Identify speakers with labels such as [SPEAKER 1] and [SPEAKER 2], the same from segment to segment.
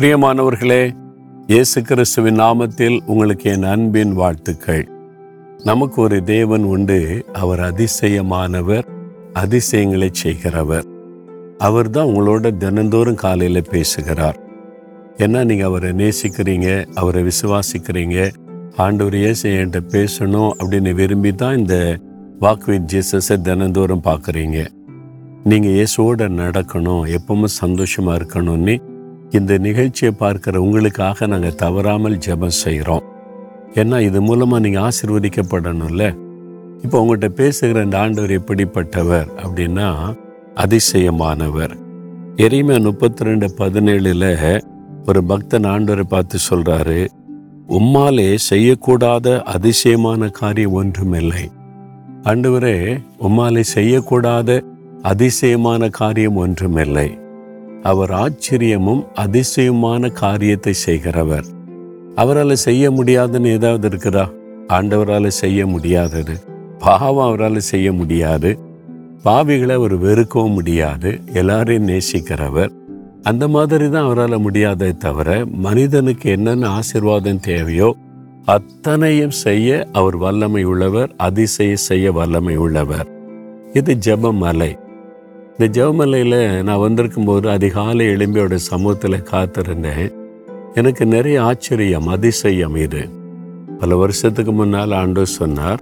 [SPEAKER 1] பிரியமானவர்களே இயேசு கிறிஸ்துவின் நாமத்தில் உங்களுக்கு என் அன்பின் வாழ்த்துக்கள். நமக்கு ஒரு தேவன் உண்டு. அவர் அதிசயமானவர் அதிசயங்களை செய்கிறவர். அவர் தான் உங்களோட தினந்தோறும் காலையில் பேசுகிறார். ஏன்னா நீங்கள் அவரை நேசிக்கிறீங்க அவரை விசுவாசிக்கிறீங்க. ஆண்டவர் இயேசு என்கிட்ட பேசணும் அப்படின்னு விரும்பி தான் இந்த வாக் வித் ஜீசஸை தினந்தோறும் பார்க்குறீங்க. நீங்கள் இயேசுவோட நடக்கணும் எப்பவும் சந்தோஷமாக இருக்கணும்னு இந்த நிகழ்ச்சியை பார்க்குற உங்களுக்காக நாங்கள் தவறாமல் ஜெபம் செய்கிறோம் ஏன்னா இது மூலமாக நீங்கள் ஆசிர்வதிக்கப்படணும்ல. இப்போ உங்கள்கிட்ட பேசுகிற இந்த ஆண்டவர் எப்படிப்பட்டவர் அப்படின்னா அதிசயமானவர். எரிமையா முப்பத்தி ரெண்டு பதினேழுல ஒரு பக்தன் ஆண்டவரை பார்த்து சொல்றாரு உம்மாலே செய்யக்கூடாத அதிசயமான காரியம் ஒன்றுமில்லை. ஆண்டவரே உம்மாலே செய்யக்கூடாத அதிசயமான காரியம் ஒன்றுமில்லை. அவர் ஆச்சரியமும் அதிசயமான காரியத்தை செய்கிறவர். அவரால் செய்ய முடியாதுன்னு ஏதாவது இருக்குதா? ஆண்டவரால் செய்ய முடியாதது. பாவம் அவரால் செய்ய முடியாது. பாவிகளை அவர் வெறுக்கவும் முடியாது. எல்லாரையும் நேசிக்கிறவர். அந்த மாதிரி தான் அவரால் முடியாதே தவிர மனிதனுக்கு என்னென்ன ஆசிர்வாதம் தேவையோ அத்தனையும் செய்ய அவர் வல்லமை உள்ளவர் அதிசய செய்ய வல்லமை உள்ளவர் இது ஜெபமலை. இந்த ஜெபமலையில் நான் வந்திருக்கும் போது அதிகாலை எழும்பியோட சமூகத்தில் காத்திருந்தேன். எனக்கு நிறைய ஆச்சரியம் அதிசயம் இது. பல வருஷத்துக்கு முன்னால் ஆண்டு சொன்னார்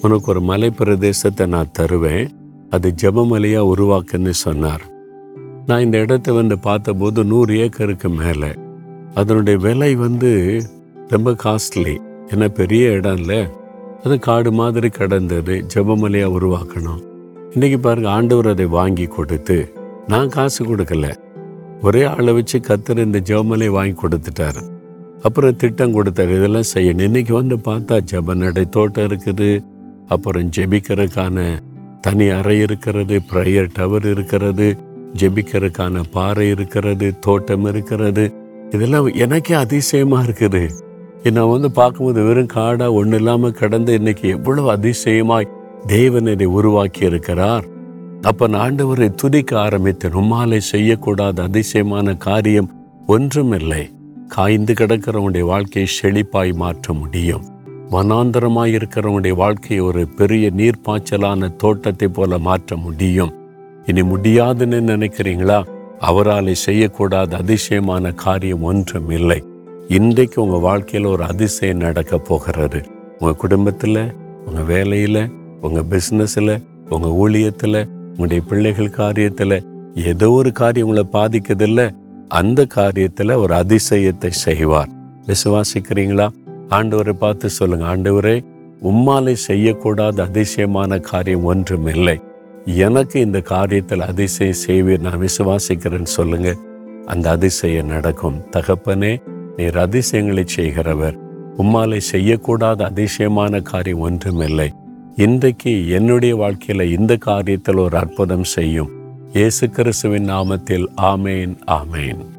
[SPEAKER 1] உனக்கு ஒரு மலை பிரதேசத்தை நான் தருவேன் அது ஜெபமலையாக உருவாக்குன்னு சொன்னார். நான் இந்த இடத்த வந்து பார்த்தபோது நூறு ஏக்கருக்கு மேலே. அதனுடைய விலை வந்து ரொம்ப காஸ்ட்லி. ஏன்னா பெரிய இடம் இல்லை அது காடு மாதிரி கிடந்தது ஜெபமலையாக உருவாக்கணும். இன்னைக்கு பாருங்க ஆண்டவர் அதை வாங்கி கொடுத்து நான் காசு கொடுக்கல. ஒரே ஆளை வச்சு கத்துற இந்த ஜெபமலை வாங்கி கொடுத்துட்டாரு. அப்புறம் திட்டம் கொடுத்தாரு இதெல்லாம் செய்யணும். இன்னைக்கு வந்து பார்த்தா ஜெப நடை தோட்டம் இருக்குது. அப்புறம் ஜெபிக்கிறதுக்கான தனி அறை இருக்கிறது ப்ரையர் டவர் இருக்கிறது ஜெபிக்கிறதுக்கான பாறை இருக்கிறது தோட்டம் இருக்கிறது. இதெல்லாம் எனக்கே அதிசயமாக இருக்குது. நான் வந்து பார்க்கும்போது வெறும் காடாக ஒன்றும் இல்லாமல் கிடந்து இன்னைக்கு எவ்வளோ அதிசயமாய் தேவன் உருவாக்கி இருக்கிறார். அப்ப ஆண்டவரை துதிக்க ஆரம்பித்தேன். உம்மாலை செய்யக்கூடாத அதிசயமான காரியம் ஒன்றுமில்லை. காய்ந்து கிடக்கிறவனுடைய வாழ்க்கையை செழிப்பாய் மாற்ற முடியும். வனாந்தரமாய் இருக்கிறவனுடைய வாழ்க்கையை ஒரு பெரிய நீர்ப்பாய்ச்சலான தோட்டத்தை போல மாற்ற முடியும். இனி முடியாதுன்னு நினைக்கிறீங்களா? அவராலே செய்யக்கூடாத அதிசயமான காரியம் ஒன்றும் இல்லை இன்றைக்கு உங்க வாழ்க்கையில ஒரு அதிசயம் நடக்க போகிறது. உங்க குடும்பத்துல உங்க வேலையில உங்க பிசினஸ்ல உங்க ஊழியத்துல உங்களுடைய பிள்ளைகள் காரியத்துல ஏதோ ஒரு காரியம் உங்களை பாதிக்குதில்ல அந்த காரியத்துல ஒரு அதிசயத்தை செய்வார். விசுவாசிக்கிறீங்களா? ஆண்டவரை பார்த்து சொல்லுங்க. ஆண்டவரே உம்மாலை செய்யக்கூடாத அதிசயமான காரியம் ஒன்றும் இல்லை. எனக்கு இந்த காரியத்தில் அதிசயம் செய்வீர். நான் விசுவாசிக்கிறேன்னு சொல்லுங்க. அந்த அதிசயம் நடக்கும். தகப்பனே நீர் அதிசயங்களை செய்கிறவர். உம்மாலை செய்யக்கூடாத அதிசயமான காரியம் ஒன்றுமில்லை இன்றைக்கு என்னுடைய வாழ்க்கையில் இந்த காரியத்தில் ஒரு அற்புதம் செய்யும். இயேசு கிறிஸ்துவின் நாமத்தில் ஆமேன் ஆமேன்.